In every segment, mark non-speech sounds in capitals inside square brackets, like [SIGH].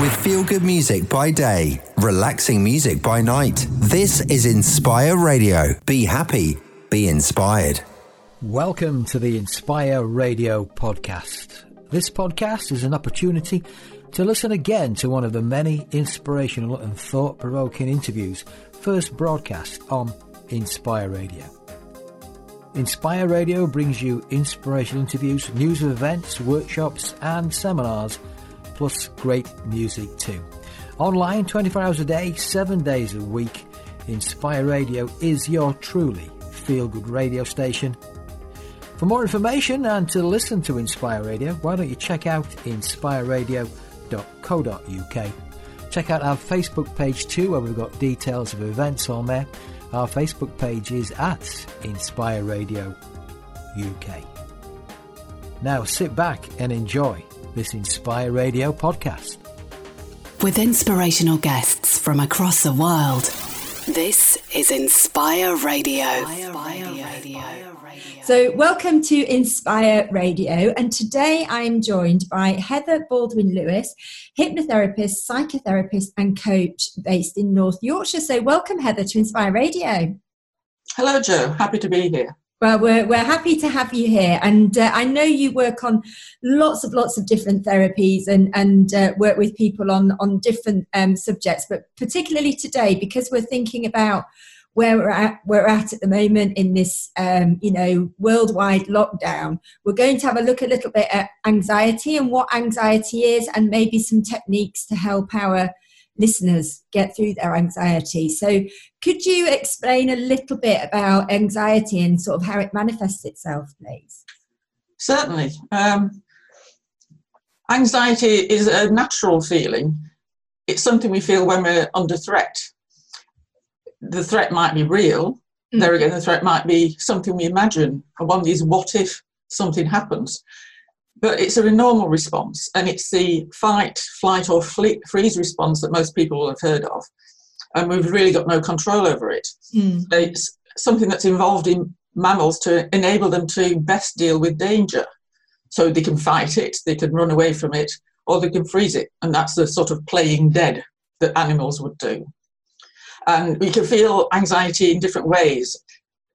With feel good music by day, relaxing music by night. This is Inspire Radio. Be happy, be inspired. Welcome to the Inspire Radio podcast. This podcast is an opportunity to listen again to one of the many inspirational and thought provoking interviews first broadcast on Inspire Radio. Inspire Radio brings you inspirational interviews, news of events, workshops, and seminars, plus great music too. Online 24 hours a day, 7 days a week, Inspire Radio is your truly feel good radio station. For more information and to listen to Inspire Radio, why don't you check out inspireradio.co.uk. Check out our Facebook page too, where we've got details of events on there. Our Facebook page is at Inspire Radio UK. Now sit back and enjoy this Inspire Radio podcast. With inspirational guests from across the world, this is Inspire Radio. Inspire Radio. So, welcome to Inspire Radio. And today I am joined by Heather Baldwin Lewis, hypnotherapist, psychotherapist, and coach based in North Yorkshire. So, welcome, Heather, to Inspire Radio. Hello, Jo. Happy to be here. Well, we're, we're happy to have you here. And uh, I know you work on lots of lots of different therapies and, and uh, work with people on, on different um, subjects, but particularly today, because we're thinking about where we're at, we're at at the moment in this, um, you know, worldwide lockdown. We're going to have a look a little bit at anxiety and what anxiety is, and maybe some techniques to help our listeners get through their anxiety. So, could you explain a little bit about anxiety and sort of how it manifests itself, please? Certainly. Um, anxiety is a natural feeling. It's something we feel when we're under threat the threat might be real. Mm. There again, the threat might be something we imagine. And one of these what if something happens. But it's a normal response, and it's the fight, flight, or freeze response that most people will have heard of. And we've really got no control over it. Mm. It's something that's involved in mammals to enable them to best deal with danger. So they can fight it, they can run away from it, or they can freeze it. And that's the sort of playing dead that animals would do. And we can feel anxiety in different ways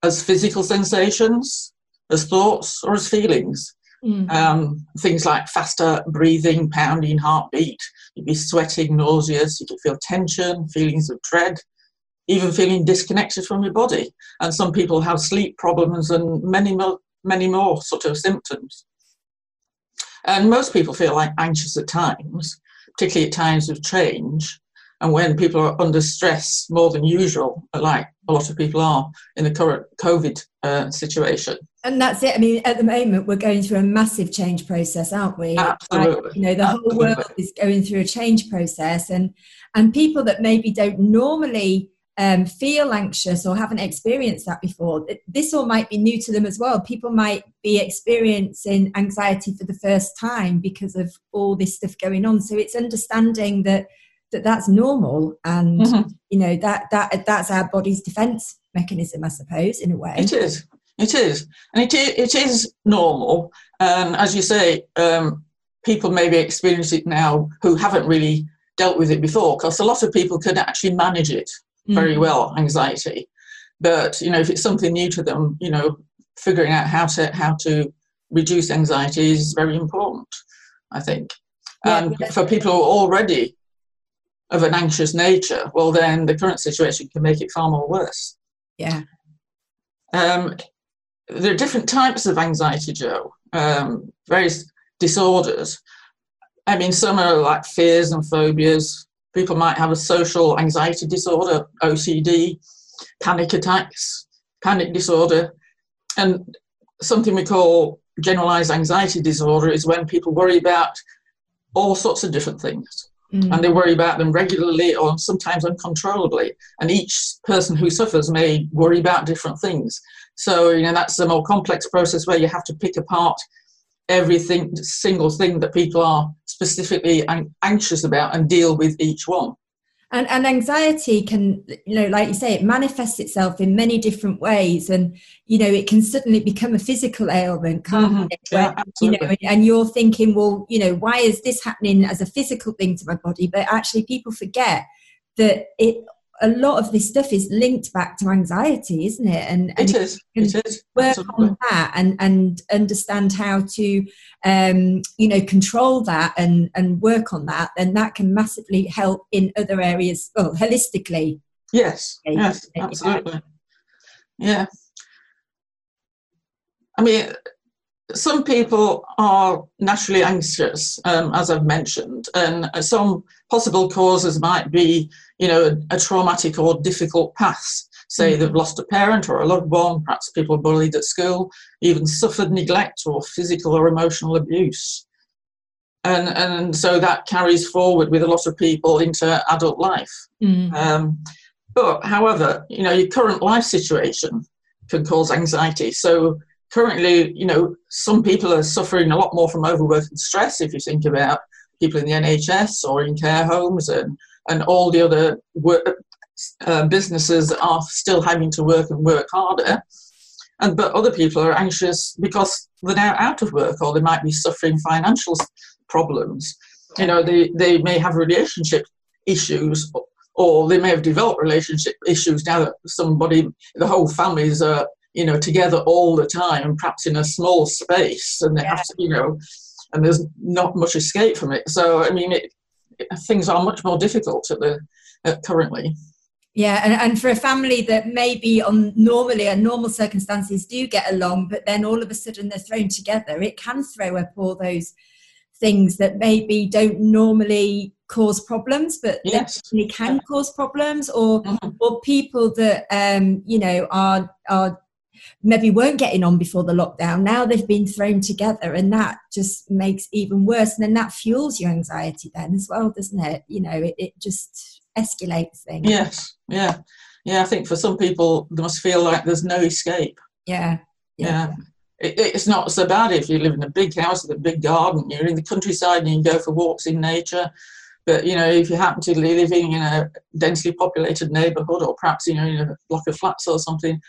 as physical sensations, as thoughts, or as feelings. Mm. Um, things like faster breathing, pounding heartbeat, you'd be sweating, nauseous, you could feel tension, feelings of dread, even feeling disconnected from your body. And some people have sleep problems and many more, many more sort of symptoms. And most people feel like anxious at times, particularly at times of change and when people are under stress more than usual, like a lot of people are in the current COVID uh, situation. And that's it. I mean, at the moment, we're going through a massive change process, aren't we? Absolutely. Like, you know, the Absolutely. whole world is going through a change process, and and people that maybe don't normally um, feel anxious or haven't experienced that before, this all might be new to them as well. People might be experiencing anxiety for the first time because of all this stuff going on. So it's understanding that that that's normal and mm-hmm. you know that that that's our body's defense mechanism i suppose in a way. It is. It is. And it is, it is normal. And as you say um, people maybe experience it now who haven't really dealt with it before because a lot of people can actually manage it very mm. well anxiety. But you know if it's something new to them you know figuring out how to how to reduce anxiety is very important i think. And yeah, for people who are already of an anxious nature, well, then the current situation can make it far more worse. Yeah. Um, there are different types of anxiety, Jo, um, various disorders. I mean, some are like fears and phobias. People might have a social anxiety disorder, OCD, panic attacks, panic disorder, and something we call generalized anxiety disorder is when people worry about all sorts of different things. Mm. And they worry about them regularly or sometimes uncontrollably. And each person who suffers may worry about different things. So, you know, that's a more complex process where you have to pick apart everything, single thing that people are specifically anxious about and deal with each one. And, and anxiety can, you know, like you say, it manifests itself in many different ways, and you know, it can suddenly become a physical ailment, can't Mhm. it? Yeah, you know, and you're thinking, well, you know, why is this happening as a physical thing to my body? But actually, people forget that it a lot of this stuff is linked back to anxiety, isn't it? And, and It is. It is. work Absolutely. on that and and understand how to um you know control that and and work on that then that can massively help in other areas well holistically Yes, Okay, yes, absolutely. Yeah. I mean, some people are naturally anxious, um, as I've mentioned, and some possible causes might be, you know, a, traumatic or difficult past. Say they've lost a parent or a loved one, perhaps people bullied at school, even suffered neglect or physical or emotional abuse. And, and so that carries forward with a lot of people into adult life. Um, but however, you know, your current life situation can cause anxiety. So currently, you know, some people are suffering a lot more from overwork and stress. If you think about people in the NHS or in care homes and and all the other work, uh, businesses are still having to work and work harder. And but other people are anxious because they're now out of work or they might be suffering financial problems. You know, they, they may have relationship issues or they may have developed relationship issues now that somebody, the whole families are, you know, together all the time, and perhaps in a small space, and they have to, you know, and there's not much escape from it. So, I mean, it, things are much more difficult at the uh, currently. yeah and, and for a family that maybe on normally and normal circumstances do get along but then all of a sudden they're thrown together it can throw up all those things that maybe don't normally cause problems but Yes. definitely can cause problems or Mhm. or people that um you know are are maybe weren't getting on before the lockdown now they've been thrown together and that just makes even worse and then that fuels your anxiety then as well doesn't it you know it, it just escalates things Yes, yeah, yeah. I think for some people, they must feel like there's no escape. yeah Yeah. It, it's not so bad if you live in a big house with a big garden, you're in the countryside and you can go for walks in nature. But, you know, if you happen to be living in a densely populated neighbourhood or perhaps, you know, in a block of flats or something,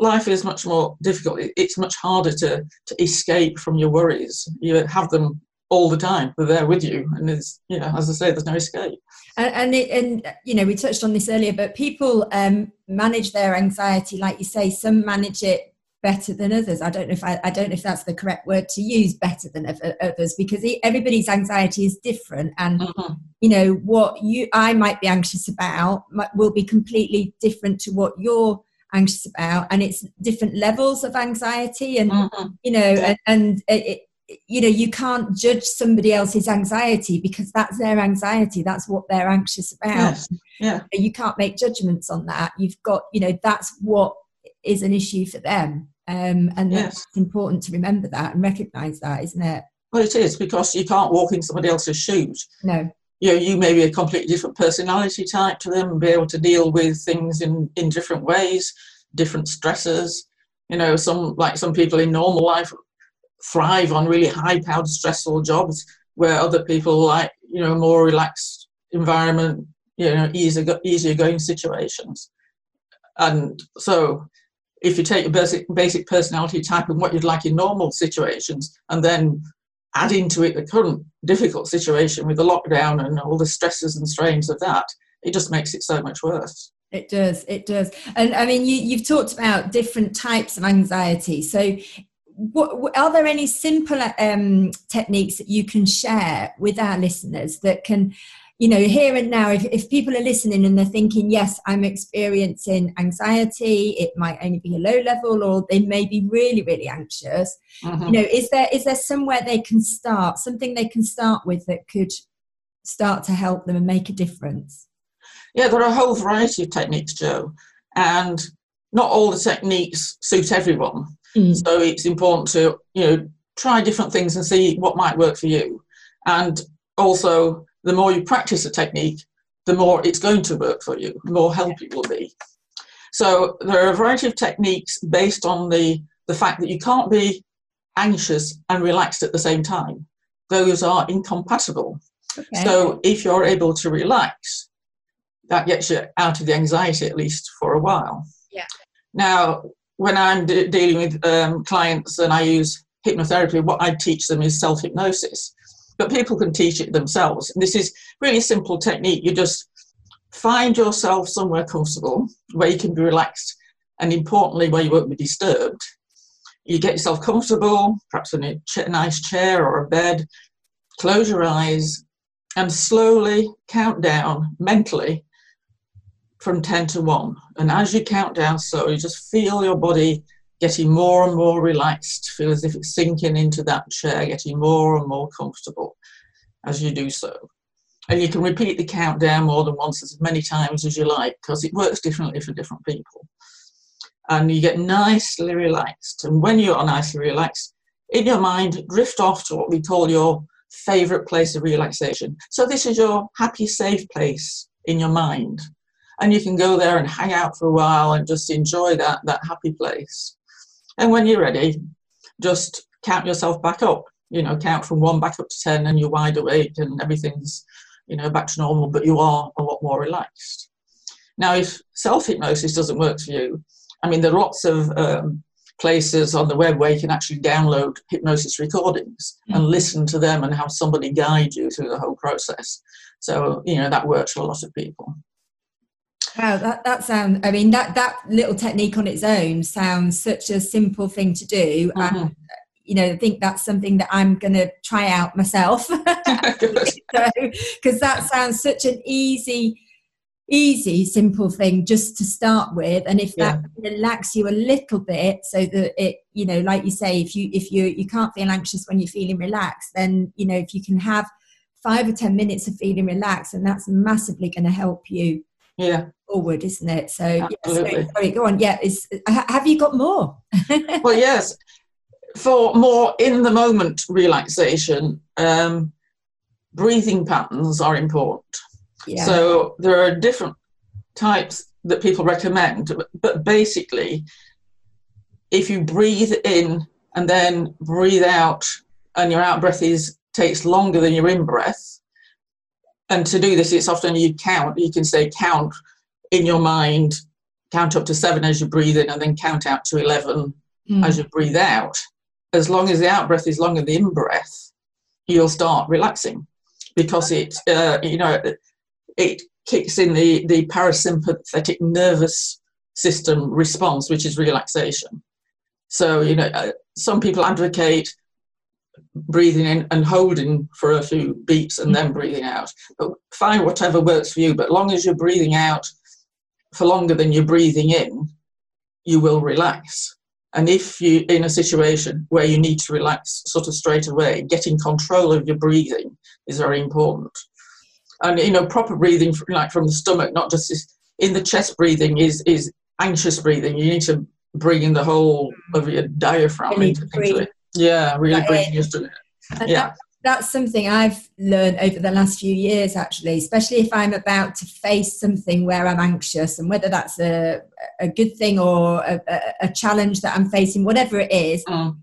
life is much more difficult. It's much harder to, to escape from your worries. You have them all the time. They're there with you. And you know, as I say, there's no escape. and and, it, and you know we touched on this earlier but people um manage their anxiety like you say some manage it better than others i don't know if i, I don't know if that's the correct word to use better than others because everybody's anxiety is different and Mhm. you know what you i might be anxious about might, will be completely different to what you're anxious about and it's different levels of anxiety and Mhm. you know and, and it, it, you know you can't judge somebody else's anxiety because that's their anxiety that's what they're anxious about Yes. Yeah. you can't make judgments on that you've got you know that's what is an issue for them um, and Yes. that's important to remember that and recognize that isn't it Well, it is because you can't walk in somebody else's shoes. no you know, you may be a completely different personality type to them and be able to deal with things in, in different ways, different stresses. You know, some like some people in normal life thrive on really high powered, stressful jobs, where other people like, you know, more relaxed environment, you know, easier, easier going situations. And so if you take your basic, basic personality type and what you'd like in normal situations and then add into it the current difficult situation with the lockdown and all the stresses and strains of that, it just makes it so much worse. It does, it does. And I mean, you, you've talked about different types of anxiety. So, what- are there any simple um, techniques that you can share with our listeners that can, you know, here and now, if, if people are listening and they're thinking, yes, I'm experiencing anxiety, it might only be a low level, or they may be really, really anxious. Mhm. You know, is there is there somewhere they can start, something they can start with that could start to help them and make a difference? Yeah, there are a whole variety of techniques, Jo, and not all the techniques suit everyone. Mm. So it's important to you know try different things and see what might work for you. And also, the more you practice a technique, the more it's going to work for you, the more help it will be. So there are a variety of techniques based on the the fact that you can't be anxious and relaxed at the same time. Those are incompatible. Okay. So if you're able to relax that gets you out of the anxiety at least for a while. Yeah. Now, when I'm de- dealing with um, clients and I use hypnotherapy, what I teach them is self hypnosis. But people can teach it themselves. And This is really simple technique. You just find yourself somewhere comfortable where you can be relaxed and importantly where you won't be disturbed you get yourself comfortable perhaps in a nice chair or a bed close your eyes and slowly count down mentally from 10 to 1 and as you count down slowly just feel your body getting more and more relaxed feel as if it's sinking into that chair getting more and more comfortable as you do so and you can repeat the countdown more than once as many times as you like because it works differently for different people. And you get nicely relaxed. And when you are nicely relaxed, in your mind, drift off to what we call your favorite place of relaxation. So, this is your happy, safe place in your mind. And you can go there and hang out for a while and just enjoy that, that happy place. And when you're ready, just count yourself back up. You know, count from one back up to 10 and you're wide awake and everything's you know, back to normal, but you are a lot more relaxed. Now, if self hypnosis doesn't work for you, I mean, there are lots of um, places on the web where you can actually download hypnosis recordings mm. and listen to them and have somebody guide you through the whole process. So, you know, that works for a lot of people. Wow, that, that sounds, I mean, that, that little technique on its own sounds such a simple thing to do. Mm-hmm. And you know, I think that's something that I'm going to try out myself. Because [LAUGHS] [LAUGHS] so, that sounds such an easy, easy, simple thing just to start with. And if that yeah. relax you a little bit, so that it, you know, like you say, if you if you you can't feel anxious when you're feeling relaxed, then you know if you can have five or ten minutes of feeling relaxed, and that's massively going to help you. Yeah. Forward, isn't it? So, yeah, sorry, sorry, go on. Yeah, is have you got more? [LAUGHS] well, yes for more in the moment relaxation, um, breathing patterns are important. Yeah. So there are different types that people recommend, but basically, if you breathe in and then breathe out, and your out breath is takes longer than your in breath, and to do this, it's often you count. You can say count in your mind, count up to seven as you breathe in, and then count out to eleven mm. as you breathe out as long as the out breath is longer than the in breath, you'll start relaxing because it, uh, you know, it kicks in the, the parasympathetic nervous system response, which is relaxation. So, you know, uh, some people advocate breathing in and holding for a few beats and then breathing out. But find whatever works for you. But long as you're breathing out for longer than you're breathing in, you will relax. And if you're in a situation where you need to relax sort of straight away, getting control of your breathing is very important. And you know, proper breathing, like from the stomach, not just this, in the chest breathing, is is anxious breathing. You need to bring in the whole of your diaphragm into, into, it. Yeah, really breathing into it. Yeah that's something I've learned over the last few years, actually, especially if I'm about to face something where I'm anxious, and whether that's a, a good thing or a, a challenge that I'm facing, whatever it is, mm.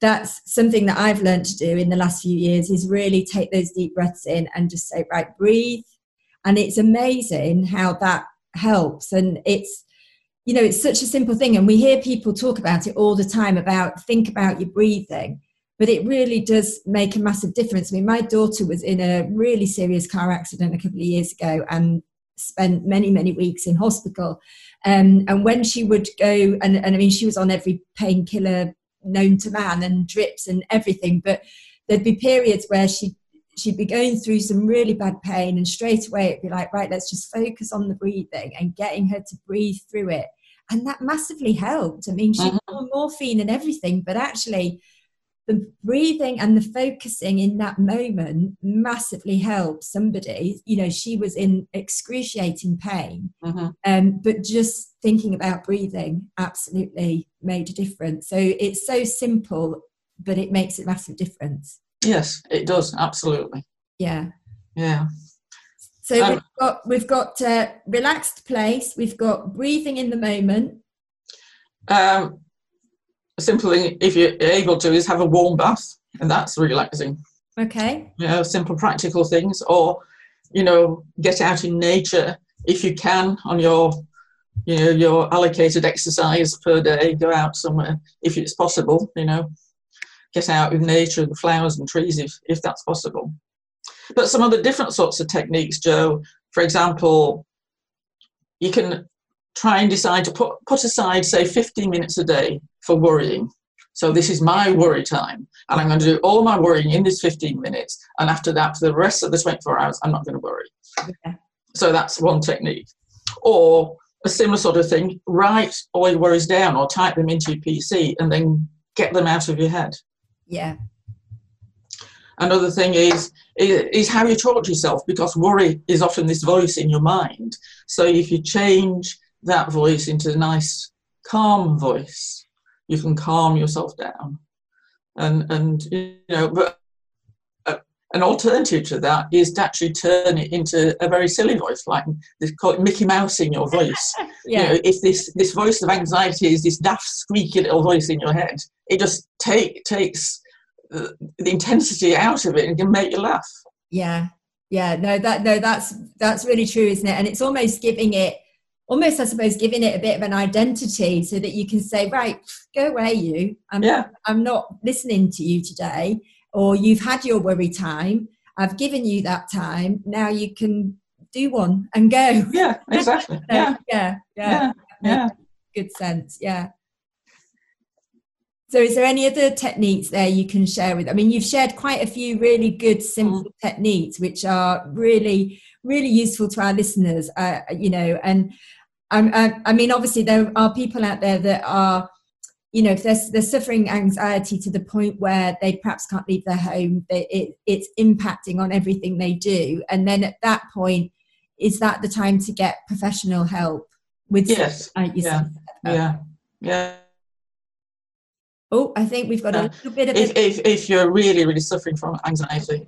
that's something that I've learned to do in the last few years is really take those deep breaths in and just say, right, breathe. And it's amazing how that helps. And it's, you know, it's such a simple thing. And we hear people talk about it all the time about think about your breathing but it really does make a massive difference. I mean, my daughter was in a really serious car accident a couple of years ago and spent many, many weeks in hospital. Um, and when she would go, and, and I mean, she was on every painkiller known to man and drips and everything, but there'd be periods where she she'd be going through some really bad pain and straight away it'd be like right let's just focus on the breathing and getting her to breathe through it and that massively helped i mean she on morphine and everything but actually the breathing and the focusing in that moment massively helps somebody. You know she was in excruciating pain. Mm-hmm. um, but just thinking about breathing absolutely made a difference. So it's so simple but it makes a massive difference. Yes it does absolutely. Yeah. Yeah. So um, we've got we've got uh, relaxed place. We've got breathing in the moment. Um, a simple thing, if you're able to, is have a warm bath, and that's relaxing. Okay. You know, simple practical things, or you know, get out in nature if you can, on your you know your allocated exercise per day, go out somewhere if it's possible. You know, get out in nature, the flowers and trees, if if that's possible. But some other different sorts of techniques, Jo. For example, you can try and decide to put put aside, say, 15 minutes a day for worrying. So this is my worry time, and I'm going to do all my worrying in this 15 minutes. And after that, for the rest of the 24 hours, I'm not going to worry. Okay. So that's one technique. Or a similar sort of thing, write all your worries down or type them into your PC and then get them out of your head. Yeah. Another thing is, is how you talk to yourself because worry is often this voice in your mind. So if you change that voice into a nice, calm voice, you can calm yourself down. And, and you know, but uh, an alternative to that is to actually turn it into a very silly voice, like they call it Mickey Mouse in your voice. [LAUGHS] yeah. You know, if this, this voice of anxiety is this daft, squeaky little voice in your head, it just take, takes the, the intensity out of it and can make you laugh. Yeah, yeah, no, that no, that's that's really true, isn't it? And it's almost giving it, almost I suppose, giving it a bit of an identity so that you can say, right, go away, you. I'm, yeah. I'm not listening to you today or you've had your worry time i've given you that time now you can do one and go yeah [LAUGHS] exactly so, yeah. yeah yeah yeah good sense yeah so is there any other techniques there you can share with i mean you've shared quite a few really good simple mm. techniques which are really really useful to our listeners uh, you know and I, I mean obviously there are people out there that are you know if they're, they're suffering anxiety to the point where they perhaps can't leave their home they, it, it's impacting on everything they do. And then at that point is that the time to get professional help with yes. yeah. yeah. Yeah. Oh i think we've got a little bit of if, if, if you're really really suffering from anxiety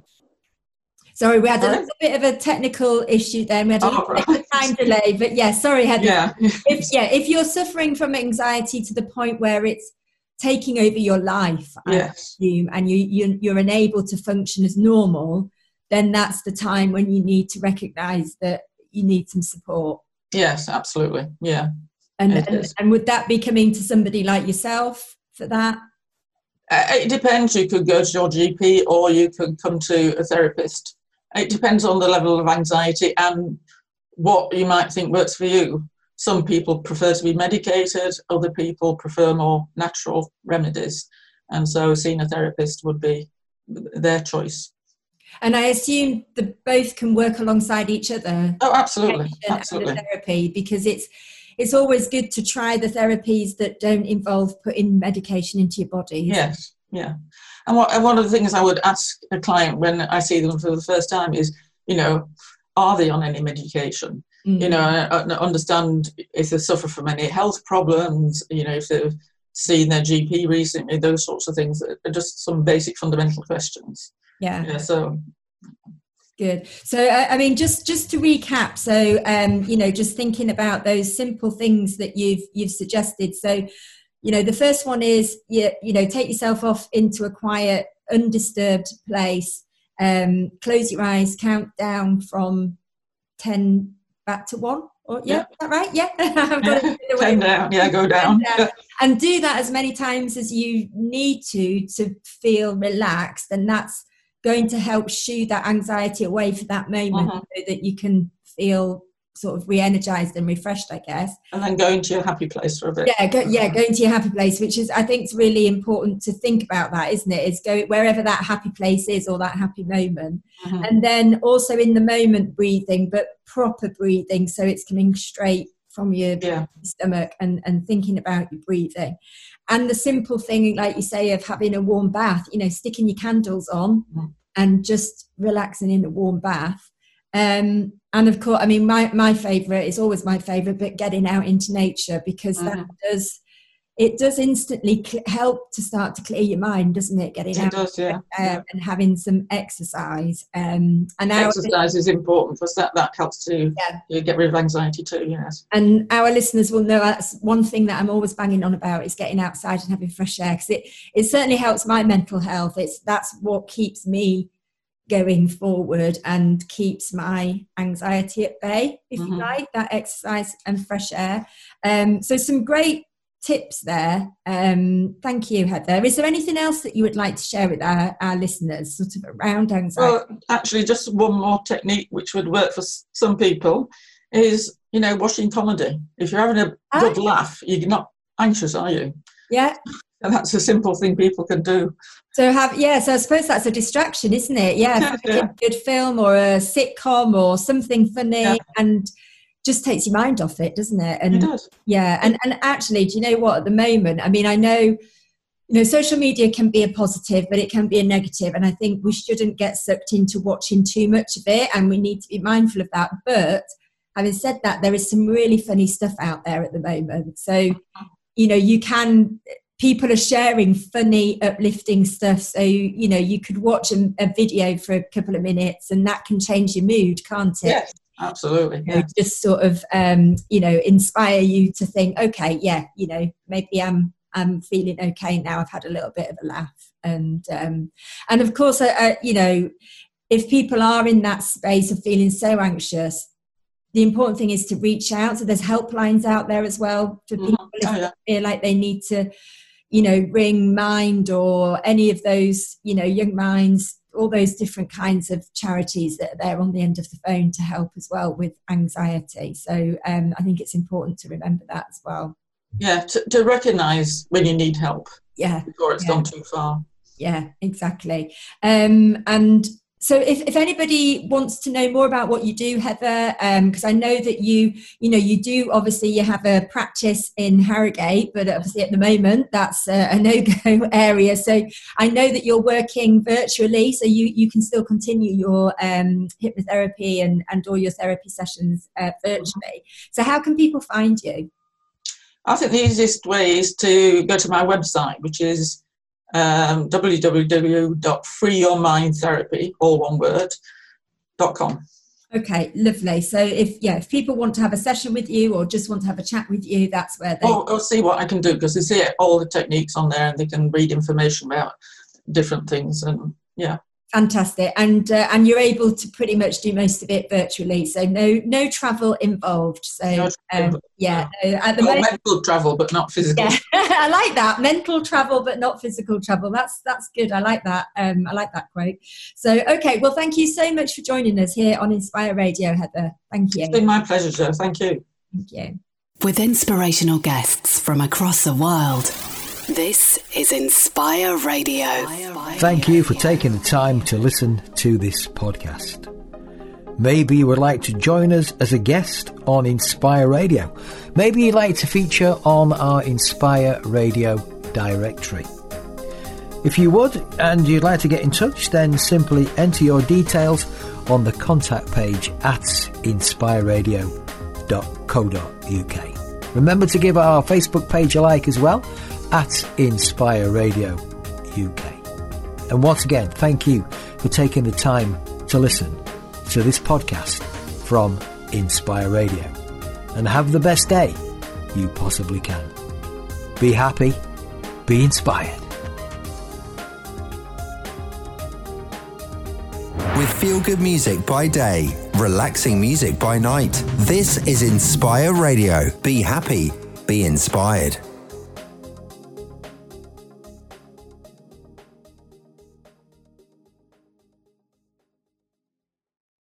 Sorry, we had a little bit of a technical issue then. We had a oh, little bit of time delay, but yeah, sorry, Heather. Yeah. if yeah, if you're suffering from anxiety to the point where it's taking over your life, yes. assume, and you, you you're unable to function as normal, then that's the time when you need to recognise that you need some support. Yes, absolutely. Yeah. And and, and would that be coming to somebody like yourself for that? Uh, it depends. You could go to your GP or you could come to a therapist. It depends on the level of anxiety and what you might think works for you. Some people prefer to be medicated, other people prefer more natural remedies. And so seeing a therapist would be their choice. And I assume the both can work alongside each other. Oh, absolutely, absolutely. Therapy, because it's it's always good to try the therapies that don't involve putting medication into your body. Yes, yeah. And, what, and one of the things I would ask a client when I see them for the first time is, you know, are they on any medication? Mm-hmm. You know, I, I understand if they suffer from any health problems, you know, if they've seen their GP recently, those sorts of things are just some basic fundamental questions. Yeah. yeah so good so i mean just just to recap so um you know just thinking about those simple things that you've you've suggested so you know the first one is you, you know take yourself off into a quiet undisturbed place um, close your eyes count down from 10 back to 1 or, yeah, yeah. that right yeah [LAUGHS] I've got yeah. [LAUGHS] Ten down yeah go down. down. and do that as many times as you need to to feel relaxed and that's going to help shoo that anxiety away for that moment uh-huh. so that you can feel sort of re-energized and refreshed i guess and then going to your happy place for a bit yeah go, yeah going to your happy place which is i think it's really important to think about that isn't it is go wherever that happy place is or that happy moment mm-hmm. and then also in the moment breathing but proper breathing so it's coming straight from your yeah. stomach and, and thinking about your breathing and the simple thing like you say of having a warm bath you know sticking your candles on mm-hmm. and just relaxing in a warm bath um, and of course, I mean, my, my favorite is always my favorite, but getting out into nature because mm. that mm-hmm. does it does instantly cl- help to start to clear your mind, doesn't it? Getting it out does, yeah. Uh, yeah. and having some exercise. Um, and exercise is important because that, that helps to yeah. get rid of anxiety too. Yes. And our listeners will know that's one thing that I'm always banging on about is getting outside and having fresh air because it it certainly helps my mental health. It's that's what keeps me going forward and keeps my anxiety at bay, if mm-hmm. you like, that exercise and fresh air. Um, so, some great tips there. Um, thank you, Heather. Is there anything else that you would like to share with our, our listeners, sort of around anxiety? Well, actually, just one more technique which would work for some people is, you know, watching comedy. If you're having a ah. good laugh, you're not anxious, are you? Yeah. And that's a simple thing people can do. So have yeah, so I suppose that's a distraction, isn't it? Yeah, yeah. a good film or a sitcom or something funny yeah. and just takes your mind off it, doesn't it? And it does. yeah, and and actually, do you know what? At the moment, I mean, I know you know social media can be a positive but it can be a negative and i think we shouldn't get sucked into watching too much of it and we need to be mindful of that but having said that there is some really funny stuff out there at the moment so you know you can people are sharing funny, uplifting stuff. So, you know, you could watch a, a, video for a couple of minutes and that can change your mood, can't it? Yes, absolutely. Know, just sort of, um, you know, inspire you to think, okay, yeah, you know, maybe I'm, I'm feeling okay now. I've had a little bit of a laugh. And, um, and of course, uh, uh, you know, if people are in that space of feeling so anxious, the important thing is to reach out. So there's helplines out there as well for mm-hmm. people mm-hmm. oh, yeah. feel like they need to you know, Ring Mind or any of those, you know, Young Minds, all those different kinds of charities that are there on the end of the phone to help as well with anxiety. So um, I think it's important to remember that as well. Yeah, to, to recognise when you need help. Yeah. Before it's yeah. gone too far. Yeah, exactly. Um, and so if, if anybody wants to know more about what you do heather because um, i know that you you know you do obviously you have a practice in harrogate but obviously at the moment that's a, a no-go [LAUGHS] area. So i know that you're working virtually so you you can still continue your um, hypnotherapy and and all your therapy sessions uh, virtually. So how can people find you? I think the easiest way is to go to my website which is um, www.freeyourmindtherapy, all one word, dot com. Okay, lovely. So if yeah, if people want to have a session with you or just want to have a chat with you, that's where they. Oh, I'll see what I can do because they see all the techniques on there and they can read information about different things and yeah fantastic. And uh, and you're able to pretty much do most of it virtually. So no no travel involved. So um, yeah at the moment, mental travel but not physical. Yeah. [LAUGHS] i like that. Mental travel but not physical travel. That's that's good. I like that. Um, i like that quote. So okay. Well thank you so much for joining us here on inspire radio heather. Thank you. It's been my pleasure Jo. thank you. Thank you. With inspirational guests from across the world this is Inspire Radio. Thank you for taking the time to listen to this podcast. Maybe you would like to join us as a guest on Inspire Radio. Maybe you'd like to feature on our Inspire Radio directory. If you would and you'd like to get in touch, then simply enter your details on the contact page at inspireradio.co.uk. Remember to give our Facebook page a like as well at Inspire Radio UK. And once again, thank you for taking the time to listen to this podcast from Inspire Radio. And have the best day you possibly can. Be happy, be inspired. With feel good music by day, relaxing music by night. This is Inspire Radio. Be happy, be inspired.